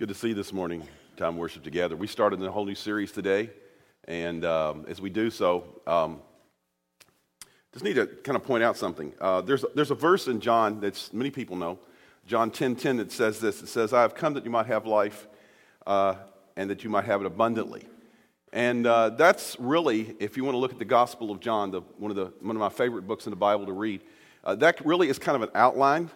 Good to see you this morning, time worship together. We started a whole new series today, and um, as we do so, um, just need to kind of point out something. Uh, there's, there's a verse in John that many people know, John 10 10, that says this It says, I have come that you might have life uh, and that you might have it abundantly. And uh, that's really, if you want to look at the Gospel of John, the, one, of the, one of my favorite books in the Bible to read, uh, that really is kind of an outline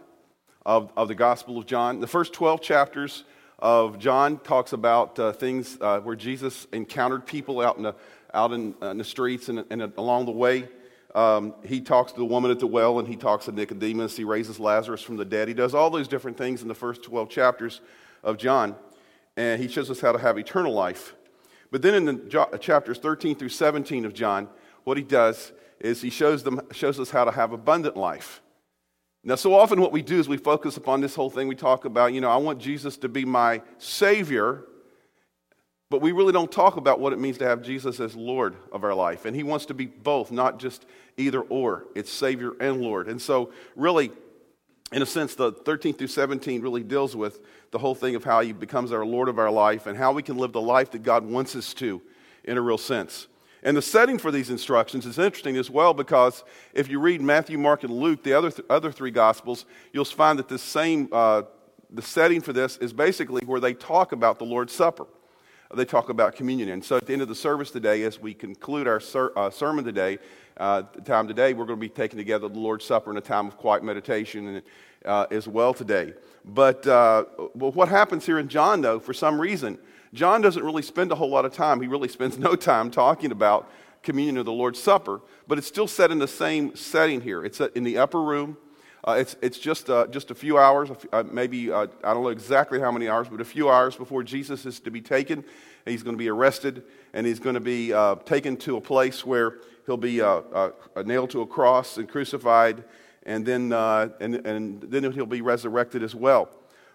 of, of the Gospel of John. The first 12 chapters of John talks about uh, things uh, where Jesus encountered people out in the, out in, uh, in the streets and, and, along the way. Um, he talks to the woman at the well and he talks to Nicodemus. He raises Lazarus from the dead. He does all those different things in the first 12 chapters of John. And he shows us how to have eternal life. But then in the chapters 13 through 17 of John, what he does is he shows, them, shows us how to have abundant life. Now, so often what we do is we focus upon this whole thing. We talk about, you know, I want Jesus to be my Savior, but we really don't talk about what it means to have Jesus as Lord of our life. And He wants to be both, not just either or. It's Savior and Lord. And so, really, in a sense, the 13 through 17 really deals with the whole thing of how He becomes our Lord of our life and how we can live the life that God wants us to in a real sense. And the setting for these instructions is interesting as well because if you read Matthew, Mark, and Luke, the other, th- other three Gospels, you'll find that the same, uh, the setting for this is basically where they talk about the Lord's Supper. They talk about communion. And so at the end of the service today, as we conclude our ser- uh, sermon today, uh, time today, we're going to be taking together the Lord's Supper in a time of quiet meditation and, uh, as well today. But uh, well, what happens here in John, though, for some reason, John doesn't really spend a whole lot of time. He really spends no time talking about communion or the Lord's Supper, but it's still set in the same setting here. It's in the upper room. Uh, it's, it's just, uh, just a few hours, uh, maybe, uh, I don't know exactly how many hours, but a few hours before Jesus is to be taken. He's going to be arrested, and he's going to be uh, taken to a place where he'll be uh, nailed to a cross and crucified, and then, and, and then he'll be resurrected as well.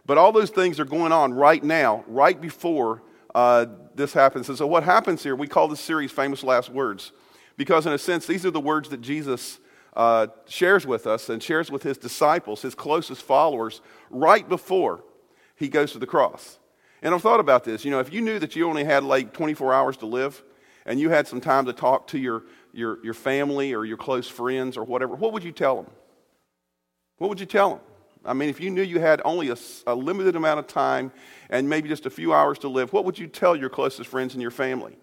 But all those things are going on right now, right before uh, this happens. And so, what happens here, we call this series Famous Last Words, because in a sense, these are the words that Jesus uh, shares with us and shares with his disciples, his closest followers, right before he goes to the cross. And I've thought about this. You know, if you knew that you only had like 24 hours to live and you had some time to talk to your, your, your family or your close friends or whatever, what would you tell them? What would you tell them? I mean, if you knew you had only a, a, limited amount of time and maybe just a few hours to live, what would you tell your closest friends and your family?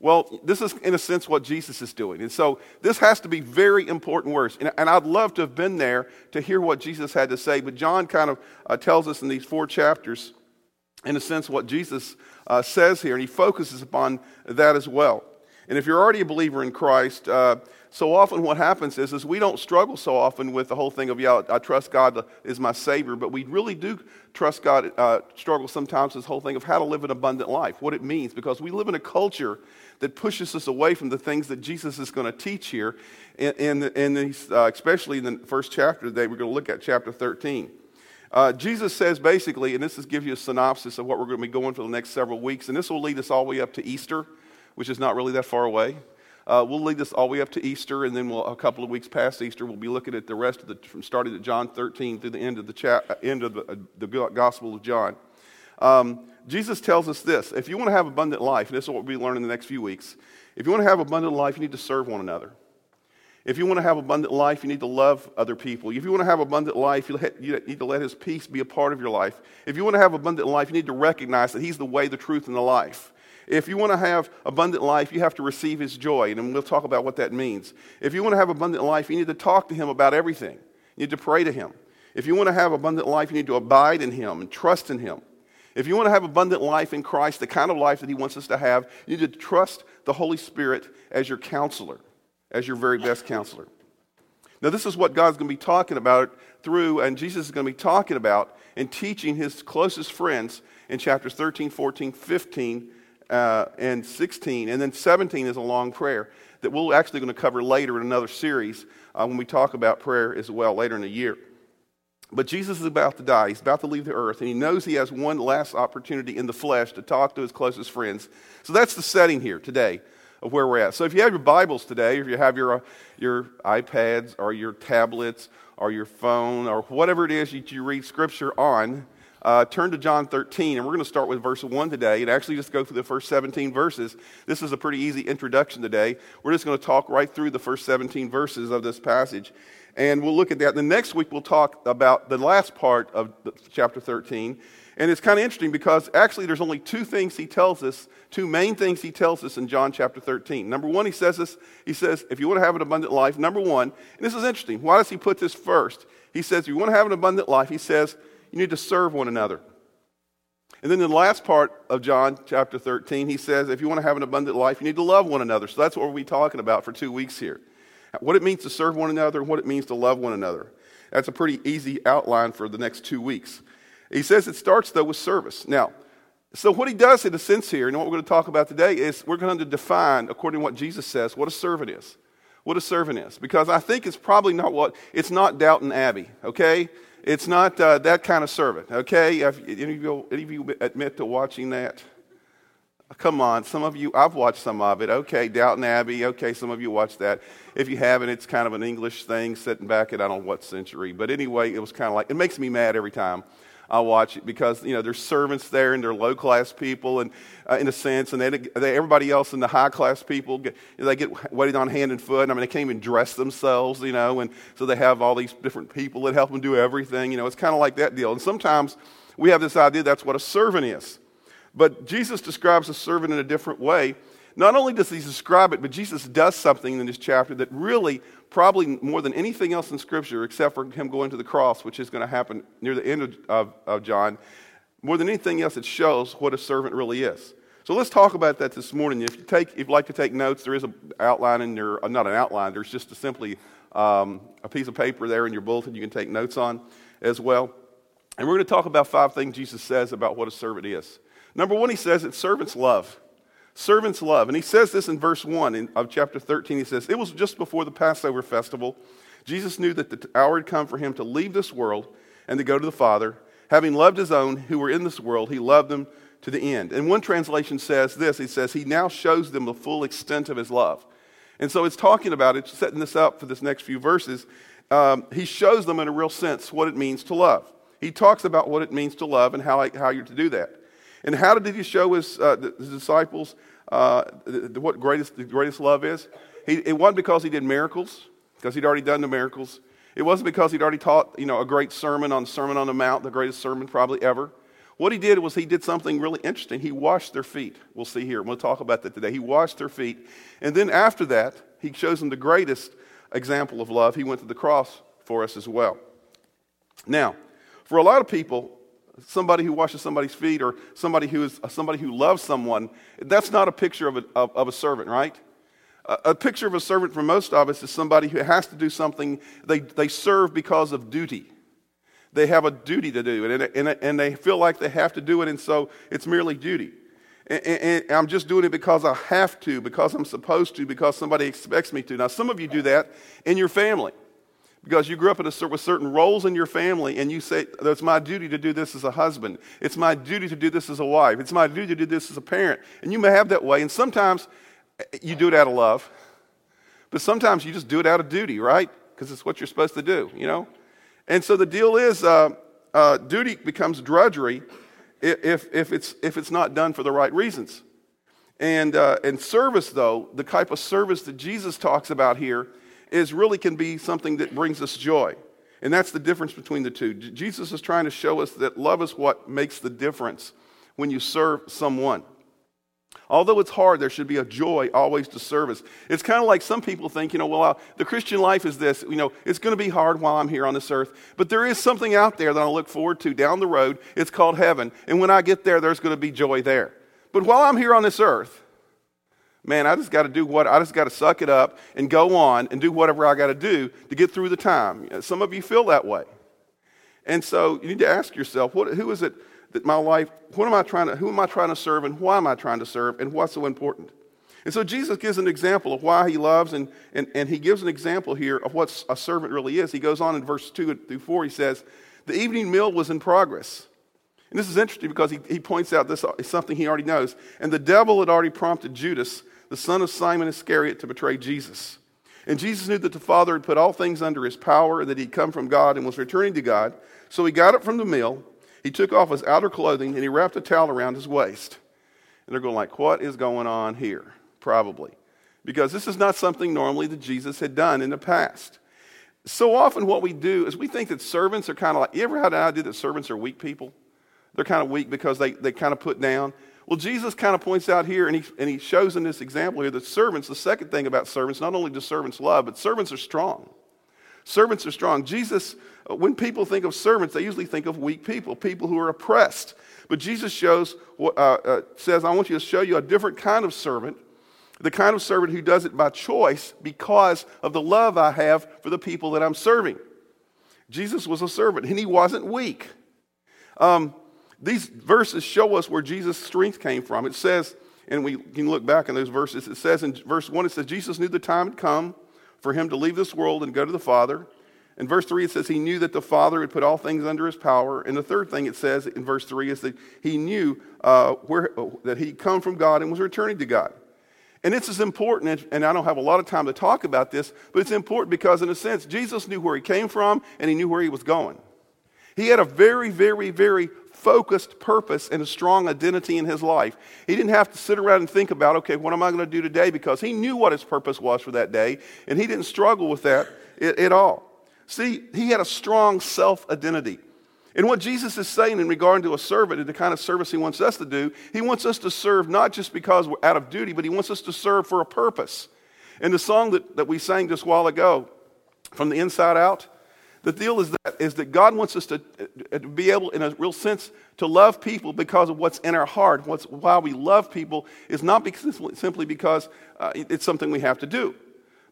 Well, this is, in a sense, what Jesus is doing. And so this has to be very important words. And, and I'd love to have been there to hear what Jesus had to say, but John kind of uh, tells us in these four chapters, in a sense, what Jesus uh, says here, and he focuses upon that as well. And if you're already a believer in Christ, uh, so often what happens is, is we don't struggle so often with the whole thing of, yeah, I trust God is my Savior, but we really do trust God, uh, struggle sometimes this whole thing of how to live an abundant life, what it means, because we live in a culture that pushes us away from the things that Jesus is going to teach here, in, in, these, uh, especially in the first chapter today, we're going to look at chapter 13. Uh, Jesus says basically, and this is, gives you a synopsis of what we're going to be going for the next several weeks, and this will lead us all the way up to Easter, which is not really that far away. Uh, we'll lead this all the way up to Easter, and then we'll, a couple of weeks past Easter, we'll be looking at the rest of the, from starting at John 13 through the end of the, cha- uh, end of the, uh, the Gospel of John. Um, Jesus tells us this if you want to have abundant life, and this is what we'll be learning in the next few weeks, if you want to have abundant life, you need to serve one another. If you want to have abundant life, you need to love other people. If you want to have abundant life, you need to let His peace be a part of your life. If you want to have abundant life, you need to recognize that He's the way, the truth, and the life. If you want to have abundant life, you have to receive His joy, and we'll talk about what that means. If you want to have abundant life, you need to talk to Him about everything. You need to pray to Him. If you want to have abundant life, you need to abide in Him and trust in Him. If you want to have abundant life in Christ, the kind of life that He wants us to have, you need to trust the Holy Spirit as your counselor, as your very best counselor. Now, this is what God's going to be talking about through, and Jesus is going to be talking about and teaching His closest friends in chapters 13, 14, 15, uh, and 16. And then 17 is a long prayer that we're actually going to cover later in another series uh, when we talk about prayer as well later in the year. But Jesus is about to die. He's about to leave the earth, and he knows he has one last opportunity in the flesh to talk to his closest friends. So that's the setting here today of where we're at. So if you have your Bibles today, if you have your, uh, your iPads or your tablets or your phone or whatever it is that you read Scripture on, uh, turn to John 13, and we're going to start with verse 1 today and actually just go through the first 17 verses. This is a pretty easy introduction today. We're just going to talk right through the first 17 verses of this passage, and we'll look at that. The next week, we'll talk about the last part of chapter 13. And it's kind of interesting because actually there's only two things he tells us, two main things he tells us in John chapter 13. Number one, he says this, he says, if you want to have an abundant life, number one, and this is interesting. Why does he put this first? He says, if you want to have an abundant life, he says, you need to serve one another. And then in the last part of John chapter 13, he says, if you want to have an abundant life, you need to love one another. So that's what we'll be talking about for two weeks here. What it means to serve one another and what it means to love one another. That's a pretty easy outline for the next two weeks. He says it starts, though, with service. Now, so what he does in a sense here, and what we're going to talk about today, is we're going to define, according to what Jesus says, what a servant is. What a servant is. Because I think it's probably not what, it's not Downton Abbey, okay? It's not uh, that kind of servant, okay? Any, of you, any of you admit to watching that? Come on, some of you, I've watched some of it. Okay, Downton Abbey, okay, some of you watched that. If you haven't, it's kind of an English thing sitting back at I don't know what century. But anyway, it was kind of like, it makes me mad every time I watch it because, you know, there's servants there and they're low class people and, uh, in a sense, and they, they, everybody else in the high class people, get, they get waited on hand and foot. I mean, they can't even dress themselves, you know, and so they have all these different people that help them do everything. You know, it's kind of like that deal. And sometimes we have this idea that's what a servant is. But Jesus describes a servant in a different way. Not only does he describe it, but Jesus does something in this chapter that really, probably more than anything else in Scripture, except for him going to the cross, which is going to happen near the end of, of, of John, more than anything else, it shows what a servant really is. So let's talk about that this morning. If you take, if you'd like to take notes, there is an outline in your, uh, not an outline, there's just a simply um, a piece of paper there in your bulletin you can take notes on as well. And we're going to talk about five things Jesus says about what a servant is. Number one, he says it's servants love. Servants love. And he says this in verse 1 in, of chapter 13. He says, It was just before the Passover festival. Jesus knew that the hour had come for him to leave this world and to go to the Father. Having loved his own who were in this world, he loved them to the end. And one translation says this He says, He now shows them the full extent of His love. And so it's talking about it, setting this up for this next few verses. Um, he shows them in a real sense what it means to love. He talks about what it means to love and how, how you're to do that. And how did he show his, uh, disciples uh, what greatest, the greatest love is? He, it wasn't because he did miracles, because he'd already done the miracles. It wasn't because he'd already taught you know, a great sermon on the Sermon on the Mount, the greatest sermon probably ever. What he did was he did something really interesting. He washed their feet. We'll see here. We'll talk about that today. He washed their feet. And then after that, he shows them the greatest example of love. He went to the cross for us as well. Now, for a lot of people, somebody who washes somebody's feet or somebody who is uh, somebody who loves someone, that's not a picture of a, of, of a servant, right? A, a, picture of a servant for most of us is somebody who has to do something, they, they serve because of duty they have a duty to do it, and, and, and they feel like they have to do it, and so it's merely duty. And, and, I'm just doing it because I have to, because I'm supposed to, because somebody expects me to. Now, some of you do that in your family because you grew up a, with certain roles in your family, and you say, It's my duty to do this as a husband. It's my duty to do this as a wife. It's my duty to do this as a parent. And you may have that way, and sometimes eh, you do it out of love, but sometimes you just do it out of duty, right? Because it's what you're supposed to do, you know? And so the deal is uh, uh, duty becomes drudgery if, if, it's, if it's not done for the right reasons. And, uh, and service, though, the type of service that Jesus talks about here, is really can be something that brings us joy. And that's the difference between the two. Jesus is trying to show us that love is what makes the difference when you serve someone. Although it's hard, there should be a joy always to service. It's kind of like some people think, you know, well, the Christian life is this, you know, it's going to be hard while I'm here on this earth, but there is something out there that I look forward to down the road. It's called heaven. And when I get there, there's going to be joy there. But while I'm here on this earth, man, I just got to do what, I just got to suck it up and go on and do whatever I got to do to get through the time. Some of you feel that way. And so you need to ask yourself, what, who is it? that my life, what am I trying to, who am I trying to serve and why am I trying to serve and what's so important? And so Jesus gives an example of why he loves, and, and, and he gives an example here of what a servant really is. He goes on in verse 2 through 4, he says, The evening meal was in progress. And this is interesting because he, he points out this is something he already knows. And the devil had already prompted Judas, the son of Simon Iscariot, to betray Jesus. And Jesus knew that the Father had put all things under his power and that he'd come from God and was returning to God. So he got up from the meal He took off his outer clothing and he wrapped a towel around his waist. And they're going like, what is going on here? Probably. Because this is not something normally that Jesus had done in the past. So often what we do is we think that servants are kind of like, you ever had an idea that servants are weak people? They're kind of weak because they, they kind of put down. Well, Jesus kind of points out here, and he, and he shows in this example here that servants, the second thing about servants, not only do servants love, but servants are strong. Servants are strong. Jesus, uh, when people think of servants, they usually think of weak people, people who are oppressed. But Jesus shows, uh, uh, says, I want you to show you a different kind of servant, the kind of servant who does it by choice because of the love I have for the people that I'm serving. Jesus was a servant, and he wasn't weak. Um, these verses show us where Jesus' strength came from. It says, and we can look back in those verses, it says in verse 1, it says, Jesus knew the time had come for him to leave this world and go to the Father. In verse 3, it says he knew that the Father had put all things under his power. And the third thing it says in verse 3 is that he knew uh, where, that he'd come from God and was returning to God. And this is important, and I don't have a lot of time to talk about this, but it's important because, in a sense, Jesus knew where he came from and he knew where he was going. He had a very, very, very focused purpose and a strong identity in his life. He didn't have to sit around and think about, okay, what am I going to do today? Because he knew what his purpose was for that day, and he didn't struggle with that at all. See, he had a strong self identity. And what Jesus is saying in regard to a servant and the kind of service he wants us to do, he wants us to serve not just because we're out of duty, but he wants us to serve for a purpose. And the song that, that we sang just a while ago, From the Inside Out, the deal is that, is that God wants us to, to be able, in a real sense, to love people because of what's in our heart. What's, why we love people is not because, simply because uh, it's something we have to do.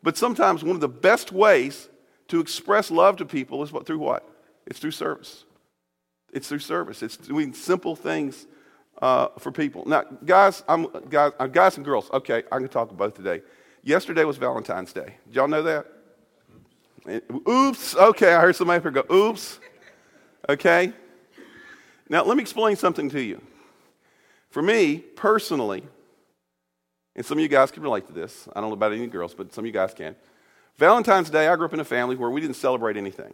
But sometimes one of the best ways to express love to people is what, through what? It's through service. It's through service. It's doing simple things uh, for people. Now, guys, I'm, guys, uh, guys and girls, okay, I can talk about both today. Yesterday was Valentine's Day. Did y'all know that? Oops. Okay, I heard somebody go, oops. Okay. Now, let me explain something to you. For me, personally, and some of you guys can relate to this. I don't know about any girls, but some of you guys can. Valentine's Day, I grew up in a family where we didn't celebrate anything.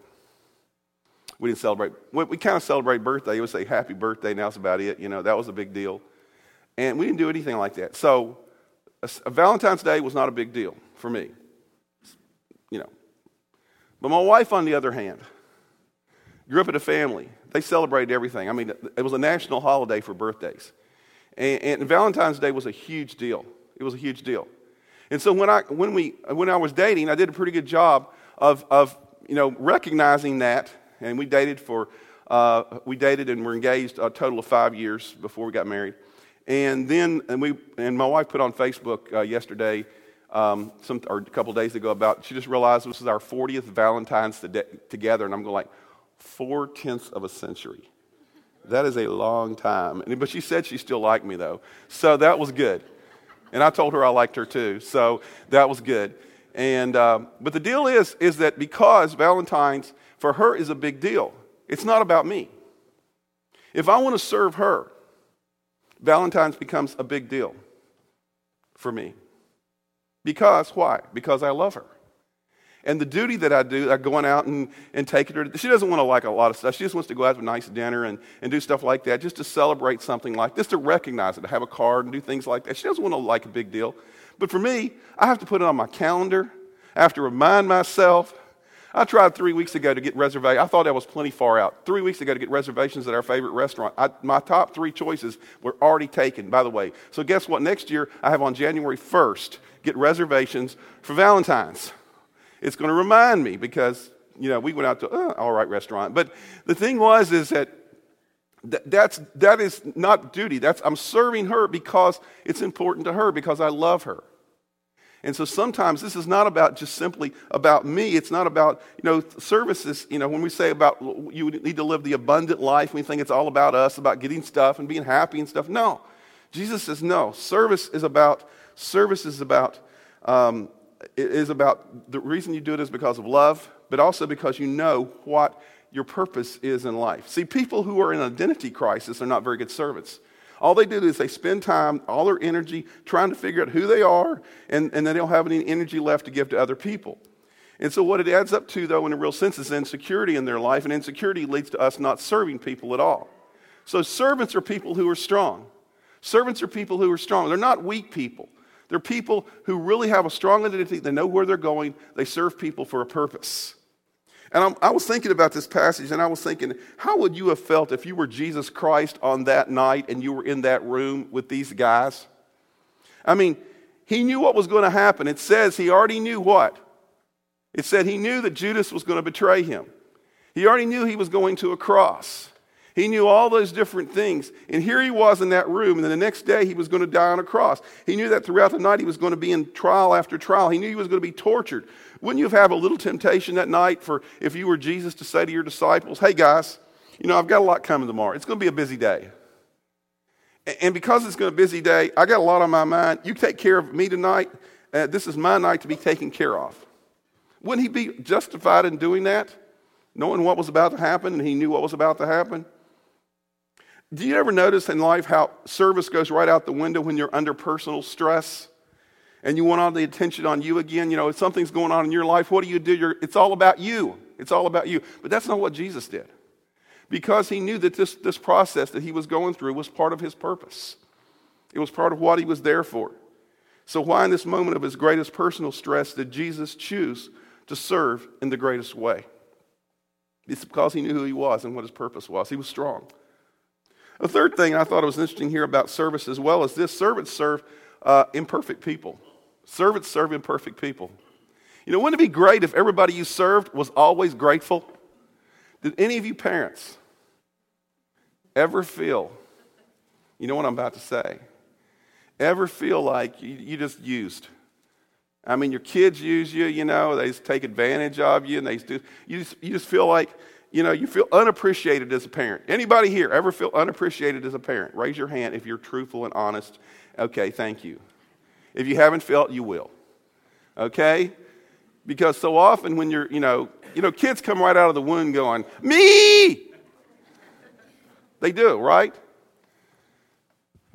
We didn't celebrate. We, kind of celebrate birthday. We would say happy birthday, now that's about it. You know, that was a big deal. And we didn't do anything like that. So, a, a Valentine's Day was not a big deal for me. You know, but my wife, on the other hand, grew up in a family. They celebrated everything. I mean, it was a national holiday for birthdays. And, and, Valentine's Day was a huge deal. It was a huge deal. And so when I, when we, when I was dating, I did a pretty good job of, of you know, recognizing that. And we dated for, uh, we dated and were engaged a total of five years before we got married. And then, and, we, and my wife put on Facebook uh, yesterday um, some, or a couple days ago about she just realized this is our 40th Valentine's together, and I'm going like four tenths of a century. That is a long time. But she said she still liked me though, so that was good. And I told her I liked her too, so that was good. And um, but the deal is is that because Valentine's for her is a big deal, it's not about me. If I want to serve her, Valentine's becomes a big deal for me. Because why? Because I love her. And the duty that I do, I'm going out and, and taking her, she doesn't want to like a lot of stuff. She just wants to go out to a nice dinner and, and do stuff like that, just to celebrate something like this, to recognize it, to have a card and do things like that. She doesn't want to like a big deal. But for me, I have to put it on my calendar. I have to remind myself. I tried three weeks ago to get reservations. I thought I was plenty far out. Three weeks ago to get reservations at our favorite restaurant. I, my top three choices were already taken, by the way. So guess what? Next year, I have on January 1st get reservations for Valentine's. It's going to remind me because, you know, we went out to uh, all right restaurant. But the thing was is that th- that's, that is not duty. That's, I'm serving her because it's important to her, because I love her. And so sometimes this is not about just simply about me. It's not about, you know, services, you know, when we say about you need to live the abundant life, we think it's all about us, about getting stuff and being happy and stuff. No. Jesus says, no. Service is about Service is about, um, is about the reason you do it is because of love, but also because you know what your purpose is in life. See, people who are in identity crisis are not very good servants. All they do is they spend time, all their energy, trying to figure out who they are, and, and they don't have any energy left to give to other people. And so, what it adds up to, though, in a real sense, is insecurity in their life, and insecurity leads to us not serving people at all. So servants are people who are strong. Servants are people who are strong. They're not weak people. They're people who really have a strong identity. They know where they're going. They serve people for a purpose. And I'm, i was thinking about this passage, and I was thinking, how would you have felt if you were Jesus Christ on that night and you were in that room with these guys? I mean, he knew what was going to happen. It says he already knew what? It said he knew that Judas was going to betray him. He already knew he was going to a cross. He knew all those different things. And here he was in that room, and then the next day he was going to die on a cross. He knew that throughout the night he was going to be in trial after trial. He knew he was going to be tortured. Wouldn't you have a little temptation that night for if you were Jesus to say to your disciples, hey guys, you know, I've got a lot coming tomorrow. It's going to be a busy day. And because it's going to be a busy day, I got a lot on my mind. You take care of me tonight. Uh, this is my night to be taken care of. Wouldn't he be justified in doing that? Knowing what was about to happen and he knew what was about to happen? Do you ever notice in life how service goes right out the window when you're under personal stress and you want all the attention on you again? You know, if something's going on in your life, what do you do? You're, it's all about you. It's all about you. But that's not what Jesus did because he knew that this, this process that he was going through was part of his purpose, it was part of what he was there for. So, why in this moment of his greatest personal stress did Jesus choose to serve in the greatest way? It's because he knew who he was and what his purpose was. He was strong. A third thing I thought was interesting here about service as well is this servants serve uh, imperfect people. Servants serve imperfect people. You know, wouldn't it be great if everybody you served was always grateful? Did any of you parents ever feel, you know what I'm about to say, ever feel like you, you just used? I mean, your kids use you, you know, they just take advantage of you, and they do, you just, you just feel like, you know, you feel unappreciated as a parent. Anybody here ever feel unappreciated as a parent? Raise your hand if you're truthful and honest. Okay, thank you. If you haven't felt, you will. Okay? Because so often when you're, you know, you know, kids come right out of the womb going, me! They do, right?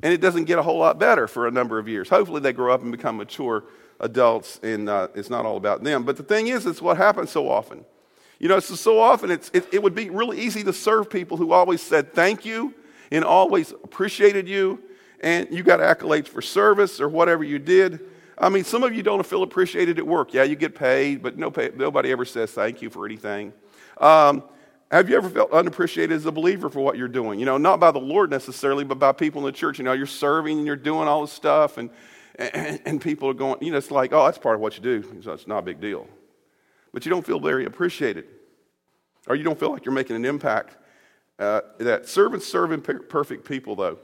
And it doesn't get a whole lot better for a number of years. Hopefully they grow up and become mature adults and uh, it's not all about them. But the thing is, it's what happens so often. You know, so, so often it's, it, it would be really easy to serve people who always said thank you and always appreciated you, and you got accolades for service or whatever you did. I mean, some of you don't feel appreciated at work. Yeah, you get paid, but no pay, nobody ever says thank you for anything. Um, have you ever felt unappreciated as a believer for what you're doing? You know, not by the Lord necessarily, but by people in the church. You know, you're serving and you're doing all this stuff, and, and, and people are going, you know, it's like, oh, that's part of what you do. So it's not a big deal but you don't feel very appreciated, or you don't feel like you're making an impact. Uh, that servants serve imperfect people, though.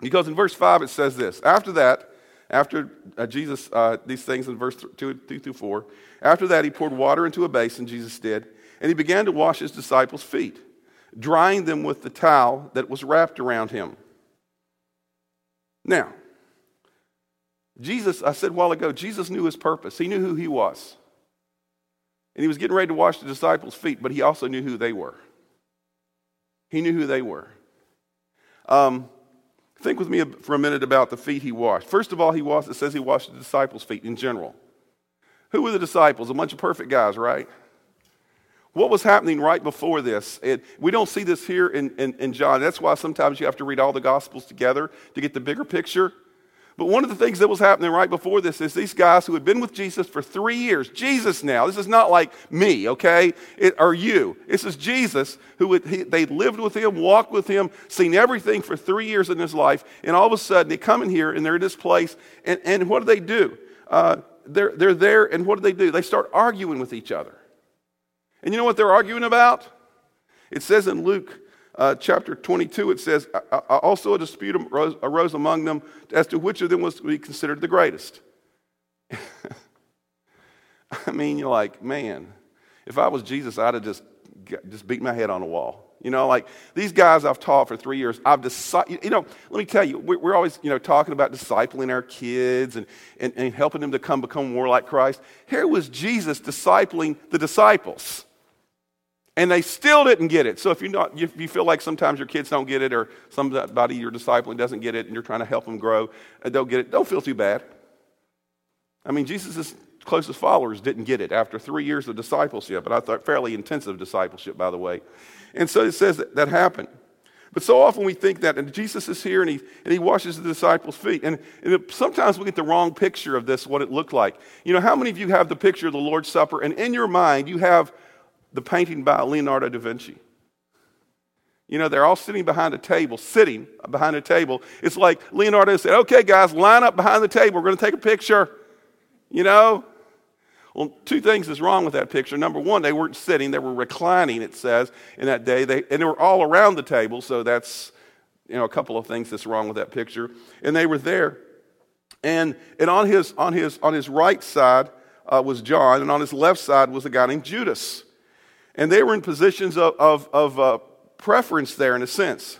Because in verse 5 it says this After that, after uh, Jesus, uh, these things in verse 2, 2 through 4, after that he poured water into a basin, Jesus did, and he began to wash his disciples' feet, drying them with the towel that was wrapped around him. Now, Jesus, I said a while ago, Jesus knew his purpose. He knew who he was. And he was getting ready to wash the disciples' feet, but he also knew who they were. He knew who they were. Um, think with me for a minute about the feet he washed. First of all, he washed, it says he washed the disciples' feet in general. Who were the disciples? A bunch of perfect guys, right? What was happening right before this? It, we don't see this here in, in, in John. That's why sometimes you have to read all the Gospels together to get the bigger picture. But one of the things that was happening right before this is these guys who had been with Jesus for three years, Jesus now, this is not like me, okay, it, or you. This is Jesus who would, he, they lived with him, walked with him, seen everything for three years in his life, and all of a sudden they come in here and they're in this place, and, and what do they do? Uh, they're, they're there, and what do they do? They start arguing with each other. And you know what they're arguing about? It says in Luke uh, chapter 22, it says, Also a dispute arose, among them as to which of them was to be considered the greatest. I mean, you're like, man, if I was Jesus, I'd have just, just beat my head on the wall. You know, like these guys I've taught for three years, I've decided, you know, let me tell you, we're always, you know, talking about discipling our kids and, and, and helping them to come become more like Christ. Here was Jesus discipling the disciples and they still didn't get it. So if, you not, if you feel like sometimes your kids don't get it or somebody you're discipling doesn't get it and you're trying to help them grow uh, and don't get it, don't feel too bad. I mean, Jesus' closest followers didn't get it after three years of discipleship, but I thought fairly intensive discipleship, by the way. And so it says that, that happened. But so often we think that, and Jesus is here and he, and he washes the disciples' feet. And, and it, sometimes we get the wrong picture of this, what it looked like. You know, how many of you have the picture of the Lord's Supper, and in your mind you have the painting by Leonardo da Vinci? You know, they're all sitting behind a table, sitting behind a table. It's like Leonardo said, okay, guys, line up behind the table. We're going to take a picture. You know? Well, two things is wrong with that picture. Number one, they weren't sitting, they were reclining, it says, in that day. They, and they were all around the table, so that's, you know, a couple of things that's wrong with that picture. And they were there. And, and on, his, on, his, on his right side uh, was John, and on his left side was a guy named Judas. And they were in positions of, of, of uh, preference there in a sense.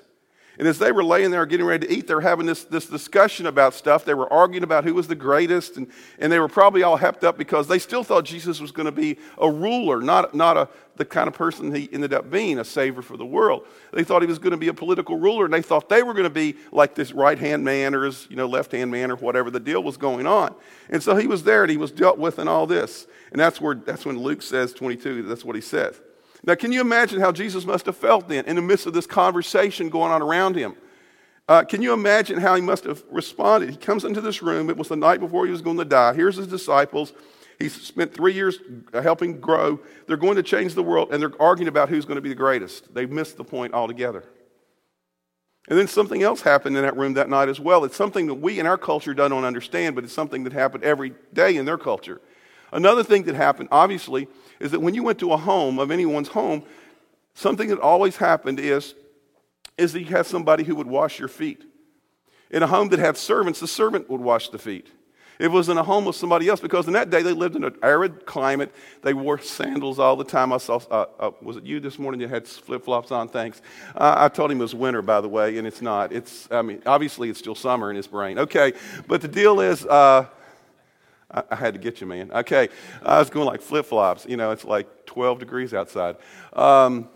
And as they were laying there getting ready to eat, they were having this, this discussion about stuff. They were arguing about who was the greatest, and, and they were probably all hepped up because they still thought Jesus was going to be a ruler, not, not a, the kind of person he ended up being, a savior for the world. They thought he was going to be a political ruler, and they thought they were going to be like this right hand man or his you know, left hand man or whatever the deal was going on. And so he was there and he was dealt with in all this. And that's, where, that's when Luke says 22, that's what he says. Now, can you imagine how Jesus must have felt then in the midst of this conversation going on around him? Uh, can you imagine how he must have responded? He comes into this room. It was the night before he was going to die. Here's his disciples. He spent three years helping grow. They're going to change the world, and they're arguing about who's going to be the greatest. They've missed the point altogether. And then something else happened in that room that night as well. It's something that we in our culture don't understand, but it's something that happened every day in their culture. Another thing that happened, obviously, is that when you went to a home of anyone's home, something that always happened is, is that you had somebody who would wash your feet. In a home that had servants, the servant would wash the feet. It was in a home of somebody else because in that day they lived in an arid climate. They wore sandals all the time. I saw, uh, uh, was it you this morning that had flip flops on? Thanks. Uh, I told him it was winter, by the way, and it's not. It's, I mean, obviously it's still summer in his brain. Okay, but the deal is, uh, I, I, had to get you, man. Okay. I was going like flip flops. You know, it's like 12 degrees outside. Um,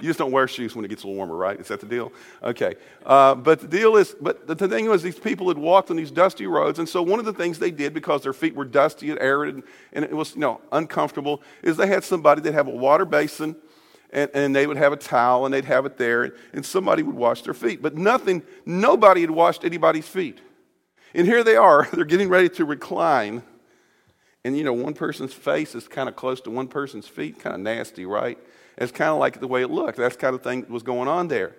you just don't wear shoes when it gets a little warmer, right? Is that the deal? Okay. Uh, but the deal is, but the thing was, these people had walked on these dusty roads, and so one of the things they did because their feet were dusty and arid and, it was, you know, uncomfortable, is they had somebody that have a water basin, and, and they would have a towel, and they'd have it there, and somebody would wash their feet. But nothing, nobody had washed anybody's feet. And here they are, they're getting ready to recline. And you know, one person's face is kind of close to one person's feet, kind of nasty, right? It's kind of like the way it looked. That's kind of thing that was going on there.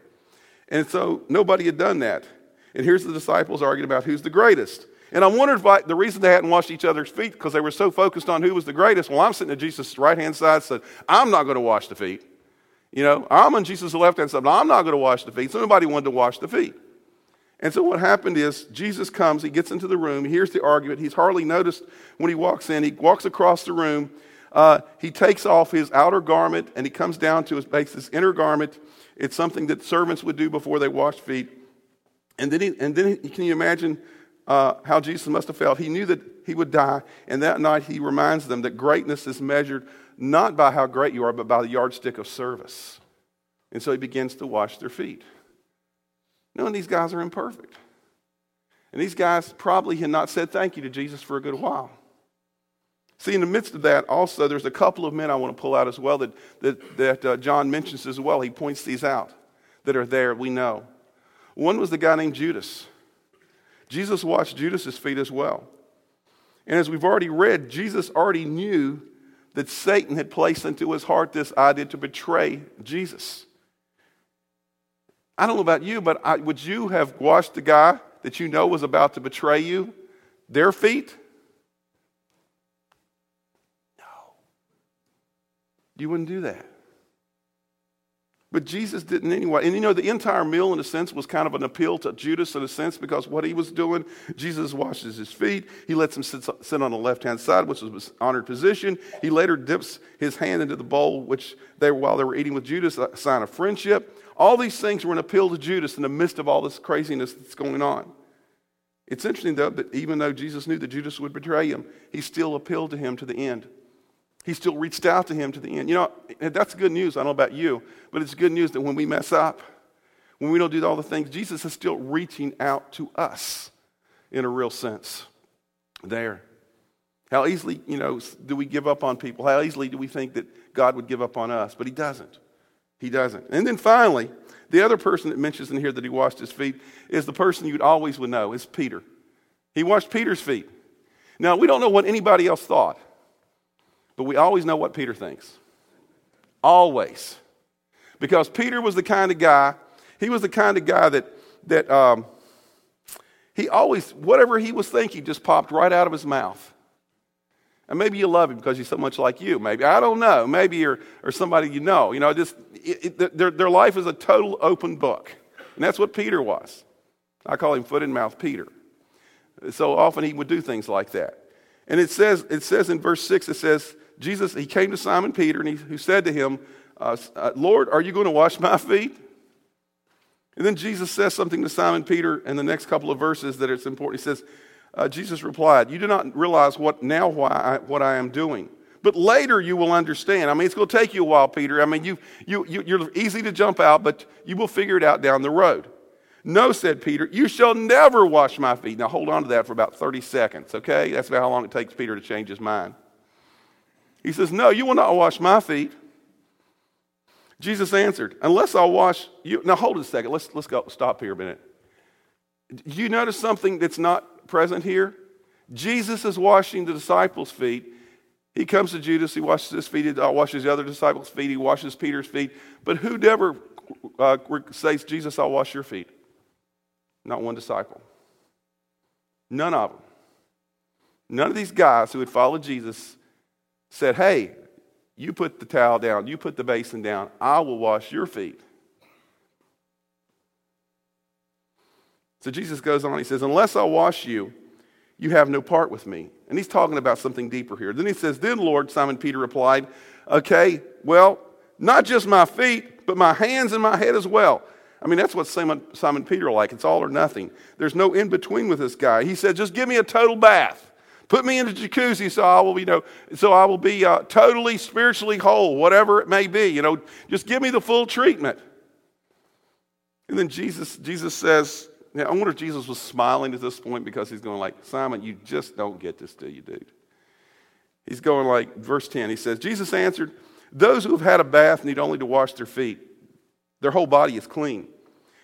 And so nobody had done that. And here's the disciples arguing about who's the greatest. And I wondered if the reason they hadn't washed each other's feet because they were so focused on who was the greatest. Well, I'm sitting at Jesus' right hand side, said, I'm not going to wash the feet. You know, I'm on Jesus' left hand side, I'm not going to wash the feet. So nobody wanted to wash the feet. And so what happened is Jesus comes, he gets into the room, he hears the argument. He's hardly noticed when he walks in. He walks across the room. Uh, he takes off his outer garment and he comes down to his, makes this inner garment. It's something that servants would do before they wash feet. And then, he, and then he, can you imagine uh, how Jesus must have felt? He knew that he would die. And that night he reminds them that greatness is measured not by how great you are, but by the yardstick of service. And so he begins to wash their feet. Knowing these guys are imperfect. And these guys probably had not said thank you to Jesus for a good while. See, in the midst of that, also, there's a couple of men I want to pull out as well that, that, that uh, John mentions as well. He points these out that are there, we know. One was the guy named Judas. Jesus washed Judas's feet as well. And as we've already read, Jesus already knew that Satan had placed into his heart this idea to betray Jesus. I don't know about you, but I, would you have washed the guy that you know was about to betray you, their feet? No. You wouldn't do that. But Jesus didn't anyway. And you know, the entire meal, in a sense, was kind of an appeal to Judas, in a sense, because what he was doing, Jesus washes his feet. He lets him sit, sit on the left hand side, which was his honored position. He later dips his hand into the bowl, which they, while they were eating with Judas, a sign of friendship. All these things were an appeal to Judas in the midst of all this craziness that's going on. It's interesting, though, that even though Jesus knew that Judas would betray him, he still appealed to him to the end. He still reached out to him to the end. You know, that's good news. I don't know about you, but it's good news that when we mess up, when we don't do all the things, Jesus is still reaching out to us in a real sense. There. How easily, you know, do we give up on people? How easily do we think that God would give up on us? But He doesn't. He doesn't. And then finally, the other person that mentions in here that he washed his feet is the person you'd always would know is Peter. He washed Peter's feet. Now, we don't know what anybody else thought, but we always know what Peter thinks. Always. Because Peter was the kind of guy, he was the kind of guy that, that um, he always, whatever he was thinking just popped right out of his mouth. And maybe you love him because he's so much like you. Maybe, I don't know. Maybe you're, or somebody you know. You know, just, it, it, their, their life is a total open book. And that's what Peter was. I call him foot and mouth Peter. So often he would do things like that. And it says, it says in verse 6, it says, Jesus, he came to Simon Peter and he who said to him, uh, uh, Lord, are you going to wash my feet? And then Jesus says something to Simon Peter in the next couple of verses that it's important. He says, uh, Jesus replied, You do not realize what now why I, what I am doing. But later you will understand. I mean, it's going to take you a while, Peter. I mean, you, you, you, you're easy to jump out, but you will figure it out down the road. No, said Peter, you shall never wash my feet. Now hold on to that for about 30 seconds, okay? That's about how long it takes Peter to change his mind. He says, No, you will not wash my feet. Jesus answered, Unless I'll wash you. Now hold it a second. Let's, let's go stop here a minute. Do you notice something that's not present here? Jesus is washing the disciples' feet. He comes to Judas, he washes his feet, he washes the other disciples' feet, he washes Peter's feet. But who never uh, says, Jesus, I'll wash your feet? Not one disciple. None of them. None of these guys who had followed Jesus said, Hey, you put the towel down, you put the basin down, I will wash your feet. So Jesus goes on, he says, Unless I wash you, you have no part with me. And he's talking about something deeper here. Then he says, Then, Lord, Simon Peter replied, Okay, well, not just my feet, but my hands and my head as well. I mean, that's what Simon, Simon Peter like. It's all or nothing. There's no in between with this guy. He said, Just give me a total bath. Put me in a jacuzzi so I will, you know, so I will be uh, totally spiritually whole, whatever it may be. You know, just give me the full treatment. And then Jesus, Jesus says, now, I wonder if Jesus was smiling at this point because he's going like, Simon, you just don't get this, do you, dude? He's going like, verse 10, he says, Jesus answered, Those who have had a bath need only to wash their feet. Their whole body is clean.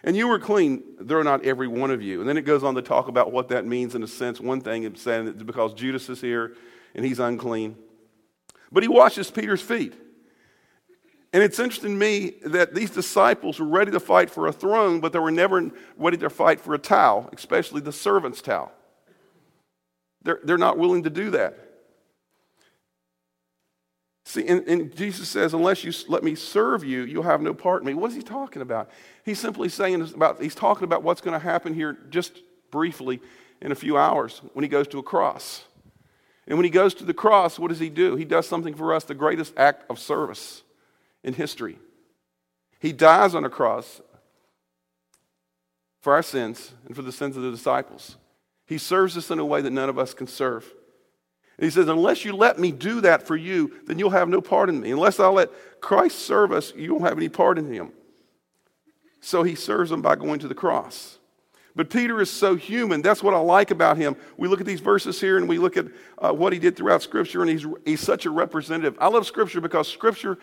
And you were clean, though not every one of you. And then it goes on to talk about what that means in a sense. One thing it's saying that because Judas is here and he's unclean. But he washes Peter's feet. And it's interesting to me that these disciples were ready to fight for a throne, but they were never ready to fight for a towel, especially the servant's towel. They're, they're not willing to do that. See, and, and, Jesus says, unless you let me serve you, you'll have no part in me. What is he talking about? He's simply saying about, he's talking about what's going to happen here just briefly in a few hours when he goes to a cross. And when he goes to the cross, what does he do? He does something for us, the greatest act of service in history. He dies on a cross for our sins and for the sins of the disciples. He serves us in a way that none of us can serve. And he says, Unless you let me do that for you, then you'll have no part in me. Unless I let Christ serve us, you won't have any part in him. So he serves them by going to the cross. But Peter is so human. That's what I like about him. We look at these verses here and we look at uh, what he did throughout Scripture, and he's, he's such a representative. I love Scripture because Scripture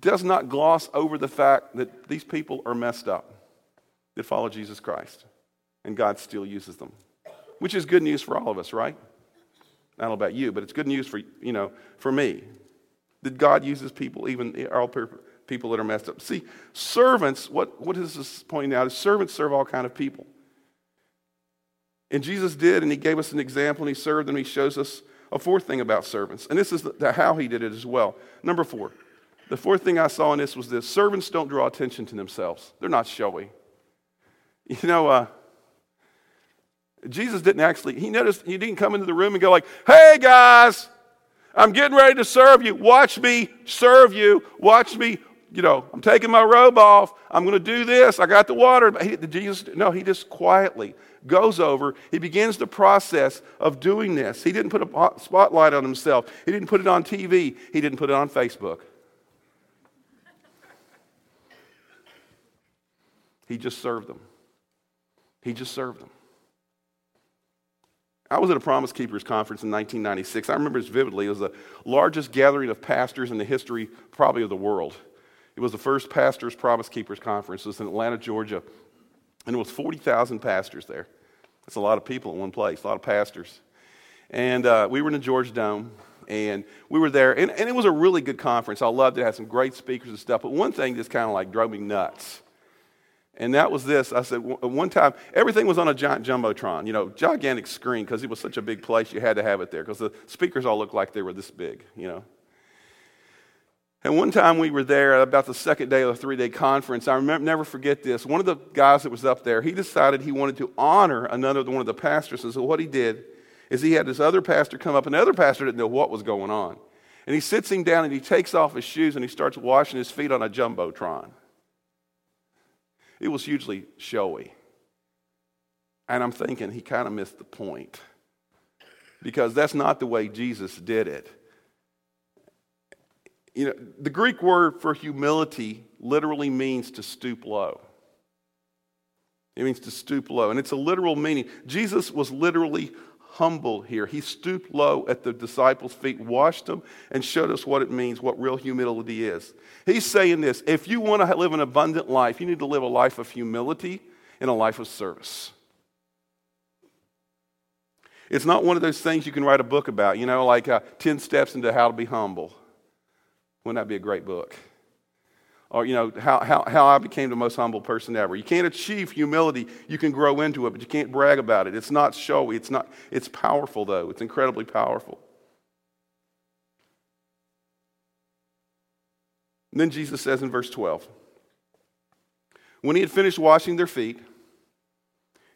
does not gloss over the fact that these people are messed up that follow Jesus Christ, and God still uses them, which is good news for all of us, right? I don't know about you, but it's good news for, you know, for me that God uses people, even all people that are messed up. See, servants, what, what is this pointing out is servants serve all kind of people. And Jesus did, and he gave us an example, and he served, and he shows us a fourth thing about servants. And this is the, the how he did it as well. Number four, the fourth thing I saw in this was this servants don't draw attention to themselves, they're not showy. You know, uh, Jesus didn't actually, he noticed, he didn't come into the room and go like, hey guys, I'm getting ready to serve you. Watch me serve you. Watch me, you know, I'm taking my robe off. I'm going to do this. I got the water. He, Jesus, no, he just quietly goes over. He begins the process of doing this. He didn't put a spotlight on himself. He didn't put it on TV. He didn't put it on Facebook. He just served them. He just served them. I was at a Promise Keepers conference in 1996. I remember this vividly. It was the largest gathering of pastors in the history, probably, of the world. It was the first Pastors Promise Keepers Conference. It was in Atlanta, Georgia. And it was 40,000 pastors there. That's a lot of people in one place, a lot of pastors. And uh, we were in the Georgia Dome, and we were there. And, and it was a really good conference. I loved it. it had some great speakers and stuff. But one thing just kind of like drove me nuts. And that was this. I said, one time, everything was on a giant jumbotron, you know, gigantic screen, because it was such a big place, you had to have it there, because the speakers all looked like they were this big, you know. And one time we were there about the second day of the three day conference. I remember, never forget this. One of the guys that was up there, he decided he wanted to honor another one of the pastors. And so what he did is he had this other pastor come up, and the other pastor didn't know what was going on. And he sits him down and he takes off his shoes and he starts washing his feet on a jumbotron. It was hugely showy. And I'm thinking he kind of missed the point because that's not the way Jesus did it. You know, the Greek word for humility literally means to stoop low. It means to stoop low, and it's a literal meaning. Jesus was literally humble here. He stooped low at the disciples' feet, washed them, and showed us what it means, what real humility is. He's saying this if you want to live an abundant life, you need to live a life of humility and a life of service. It's not one of those things you can write a book about, you know, like uh, 10 steps into how to be humble. Wouldn't that be a great book? Or, you know, how, how, how I became the most humble person ever. You can't achieve humility. You can grow into it, but you can't brag about it. It's not showy. It's, not, it's powerful, though. It's incredibly powerful. And then Jesus says in verse 12 When he had finished washing their feet,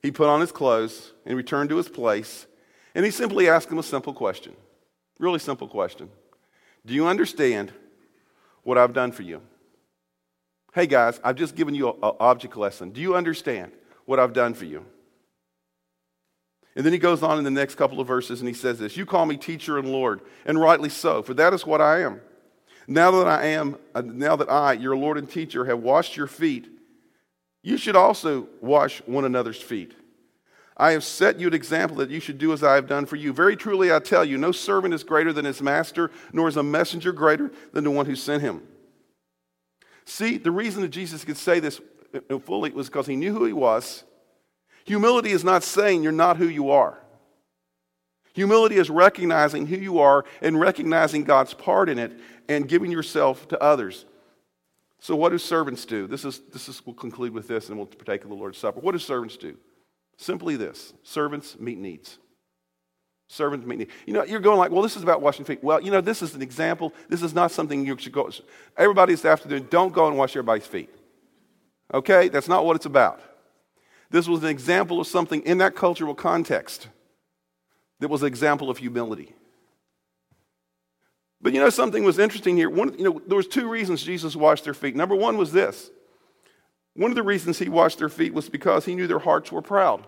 he put on his clothes and returned to his place. And he simply asked them a simple question. Really simple question. Do you understand what I've done for you. Hey guys, I've just given you an object lesson. Do you understand what I've done for you? And then he goes on in the next couple of verses and he says this You call me teacher and Lord, and rightly so, for that is what I am. Now that I am, uh, now that I, your Lord and teacher, have washed your feet, you should also wash one another's feet. I have set you an example that you should do as I have done for you. Very truly, I tell you, no servant is greater than his master, nor is a messenger greater than the one who sent him. See, the reason that Jesus could say this uh, uh, fully was because he knew who he was. Humility is not saying you're not who you are. Humility is recognizing who you are and recognizing God's part in it and giving yourself to others. So, what do servants do? This is, this is, we'll conclude with this and we'll partake of the Lord's Supper. What do servants do? Simply this servants meet needs. Servants meet needs. You know, you're going like, well, this is about washing feet. Well, you know, this is an example. This is not something you should go. Everybody's afternoon, don't go and wash everybody's feet. Okay? That's not what it's about. This was an example of something in that cultural context that was an example of humility. But you know, something was interesting here. One, you know, there was two reasons Jesus washed their feet. Number one was this one of the reasons he washed their feet was because he knew their hearts were proud.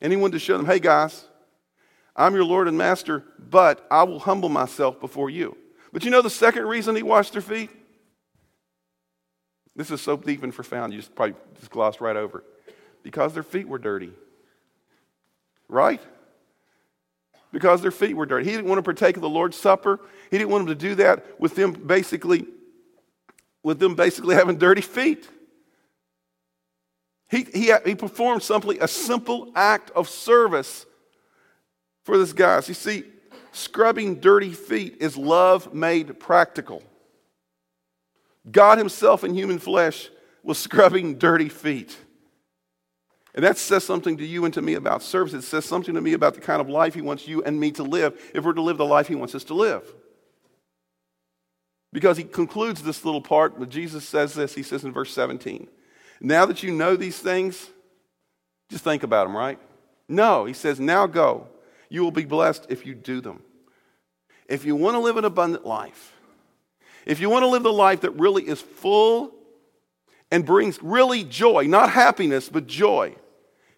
And he wanted to show them, hey guys, I'm your Lord and Master, but I will humble myself before you. But you know the second reason he washed their feet? This is so deep and profound, you just probably just glossed right over it. Because their feet were dirty. Right? Because their feet were dirty. He didn't want to partake of the Lord's Supper. He didn't want them to do that with them basically, with them basically having dirty feet. He, he, he performed simply a simple act of service for this guy. You see, scrubbing dirty feet is love made practical. God Himself in human flesh was scrubbing dirty feet. And that says something to you and to me about service. It says something to me about the kind of life He wants you and me to live if we're to live the life He wants us to live. Because He concludes this little part, but Jesus says this. He says in verse 17 now that you know these things, just think about them, right? No, he says, now go. You will be blessed if you do them. If you want to live an abundant life, if you want to live the life that really is full and brings really joy, not happiness, but joy,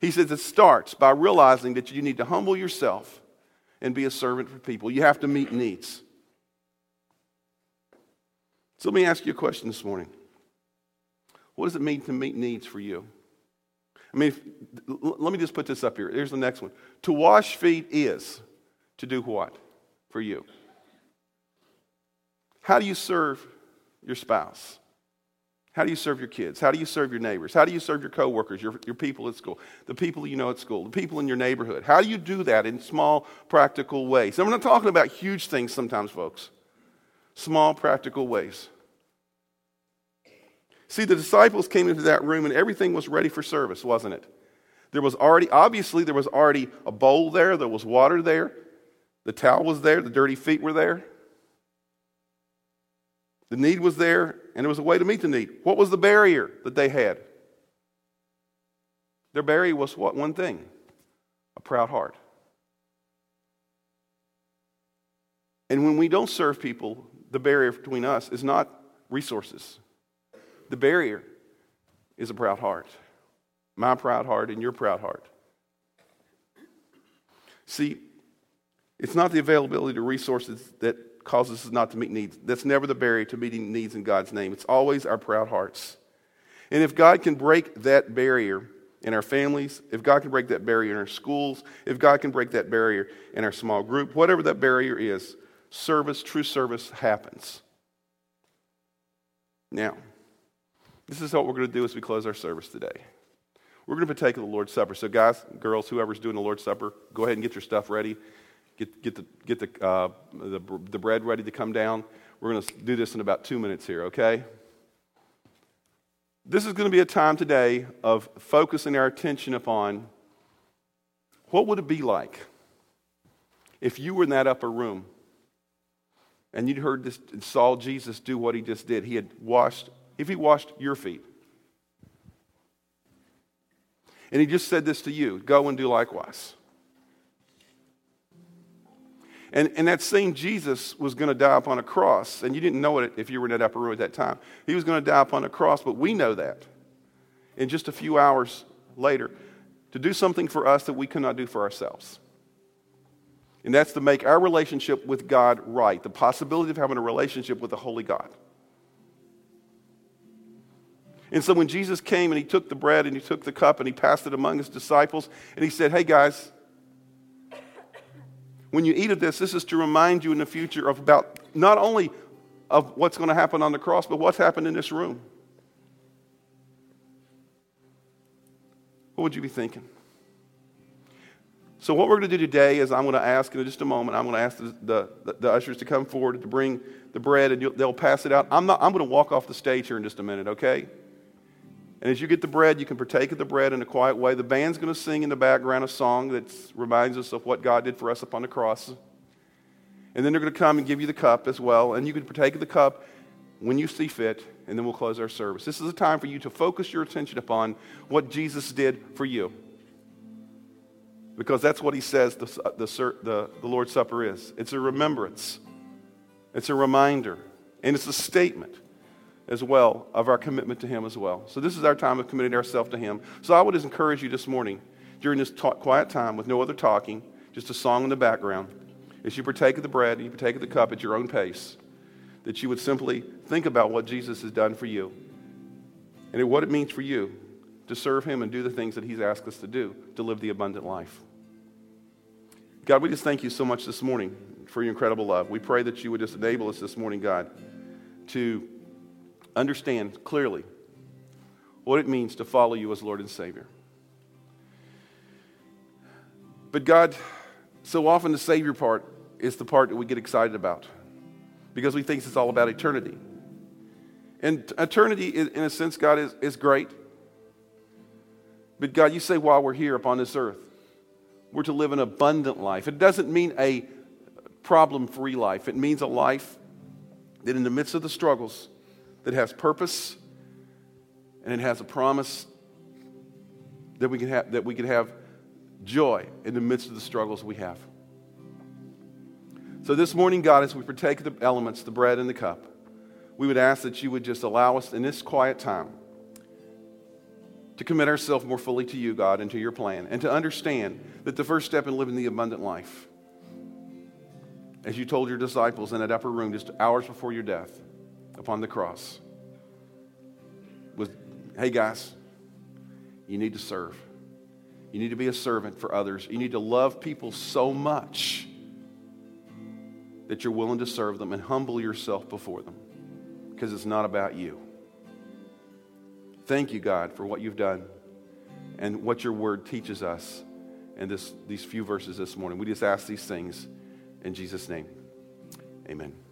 he says it starts by realizing that you need to humble yourself and be a servant for people. You have to meet needs. So let me ask you a question this morning. What does it mean to meet needs for you? I mean, if, let me just put this up here. Here's the next one. To wash feet is to do what for you? How do you serve your spouse? How do you serve your kids? How do you serve your neighbors? How do you serve your coworkers, your, your people at school, the people you know at school, the people in your neighborhood? How do you do that in small, practical ways? I'm not talking about huge things sometimes, folks. Small, practical ways. See, the disciples came into that room and everything was ready for service, wasn't it? There was already, obviously, there was already a bowl there, there was water there, the towel was there, the dirty feet were there. The need was there, and there was a way to meet the need. What was the barrier that they had? Their barrier was what? One thing a proud heart. And when we don't serve people, the barrier between us is not resources. The barrier is a proud heart. My proud heart and your proud heart. See, it's not the availability of resources that causes us not to meet needs. That's never the barrier to meeting needs in God's name. It's always our proud hearts. And if God can break that barrier in our families, if God can break that barrier in our schools, if God can break that barrier in our small group, whatever that barrier is, service, true service happens. Now, this is what we're going to do as we close our service today. We're going to partake of the Lord's Supper. So, guys, girls, whoever's doing the Lord's Supper, go ahead and get your stuff ready. Get, get, the, get the, uh, the, the bread ready to come down. We're going to do this in about two minutes here, okay? This is going to be a time today of focusing our attention upon what would it be like if you were in that upper room and you'd heard this and saw Jesus do what he just did. He had washed, if he washed your feet. And he just said this to you go and do likewise. And, and that same Jesus was going to die upon a cross. And you didn't know it if you were in that upper room at that time. He was going to die upon a cross, but we know that. In just a few hours later, to do something for us that we could not do for ourselves. And that's to make our relationship with God right, the possibility of having a relationship with the Holy God. And so when Jesus came and he took the bread and he took the cup and he passed it among his disciples and he said, Hey guys, when you eat of this, this is to remind you in the future of about not only of what's going to happen on the cross, but what's happened in this room. What would you be thinking? So, what we're going to do today is I'm going to ask in just a moment, I'm going to ask the, the, the ushers to come forward to bring the bread and they'll pass it out. I'm, not, I'm going to walk off the stage here in just a minute, okay? And as you get the bread, you can partake of the bread in a quiet way. The band's going to sing in the background a song that reminds us of what God did for us upon the cross. And then they're going to come and give you the cup as well. And you can partake of the cup when you see fit, and then we'll close our service. This is a time for you to focus your attention upon what Jesus did for you. Because that's what he says the, the, the, the Lord's Supper is it's a remembrance, it's a reminder, and it's a statement as well of our commitment to Him as well. So, this is our time of committing ourselves to Him. So, I would just encourage you this morning, during this talk, quiet time with no other talking, just a song in the background, as you partake of the bread and you partake of the cup at your own pace, that you would simply think about what Jesus has done for you and what it means for you to serve Him and do the things that He's asked us to do to live the abundant life. God, we just thank you so much this morning for your incredible love. We pray that you would just enable us this morning, God, to understand clearly what it means to follow you as Lord and Savior. But God, so often the Savior part is the part that we get excited about because we think it's all about eternity. And eternity, in a sense, God, is, is great. But God, you say while we're here upon this earth, we're to live an abundant life. It doesn't mean a problem free life, it means a life that in the midst of the struggles, that has purpose and it has a promise that we can have, that we can have joy in the midst of the struggles we have. So this morning, God, as we partake of the elements, the bread and the cup, we would ask that you would just allow us in this quiet time to commit ourselves more fully to you, God, and to your plan, and to understand that the first step in living the abundant life, as you told your disciples in that upper room just hours before your death, upon the cross was hey, guys, you need to serve. You need to be a servant for others. You need to love people so much that you're willing to serve them and humble yourself before them because it's not about you. Thank you, God, for what you've done and what your word teaches us in this, these few verses this morning. We just ask these things in Jesus' name. Amen.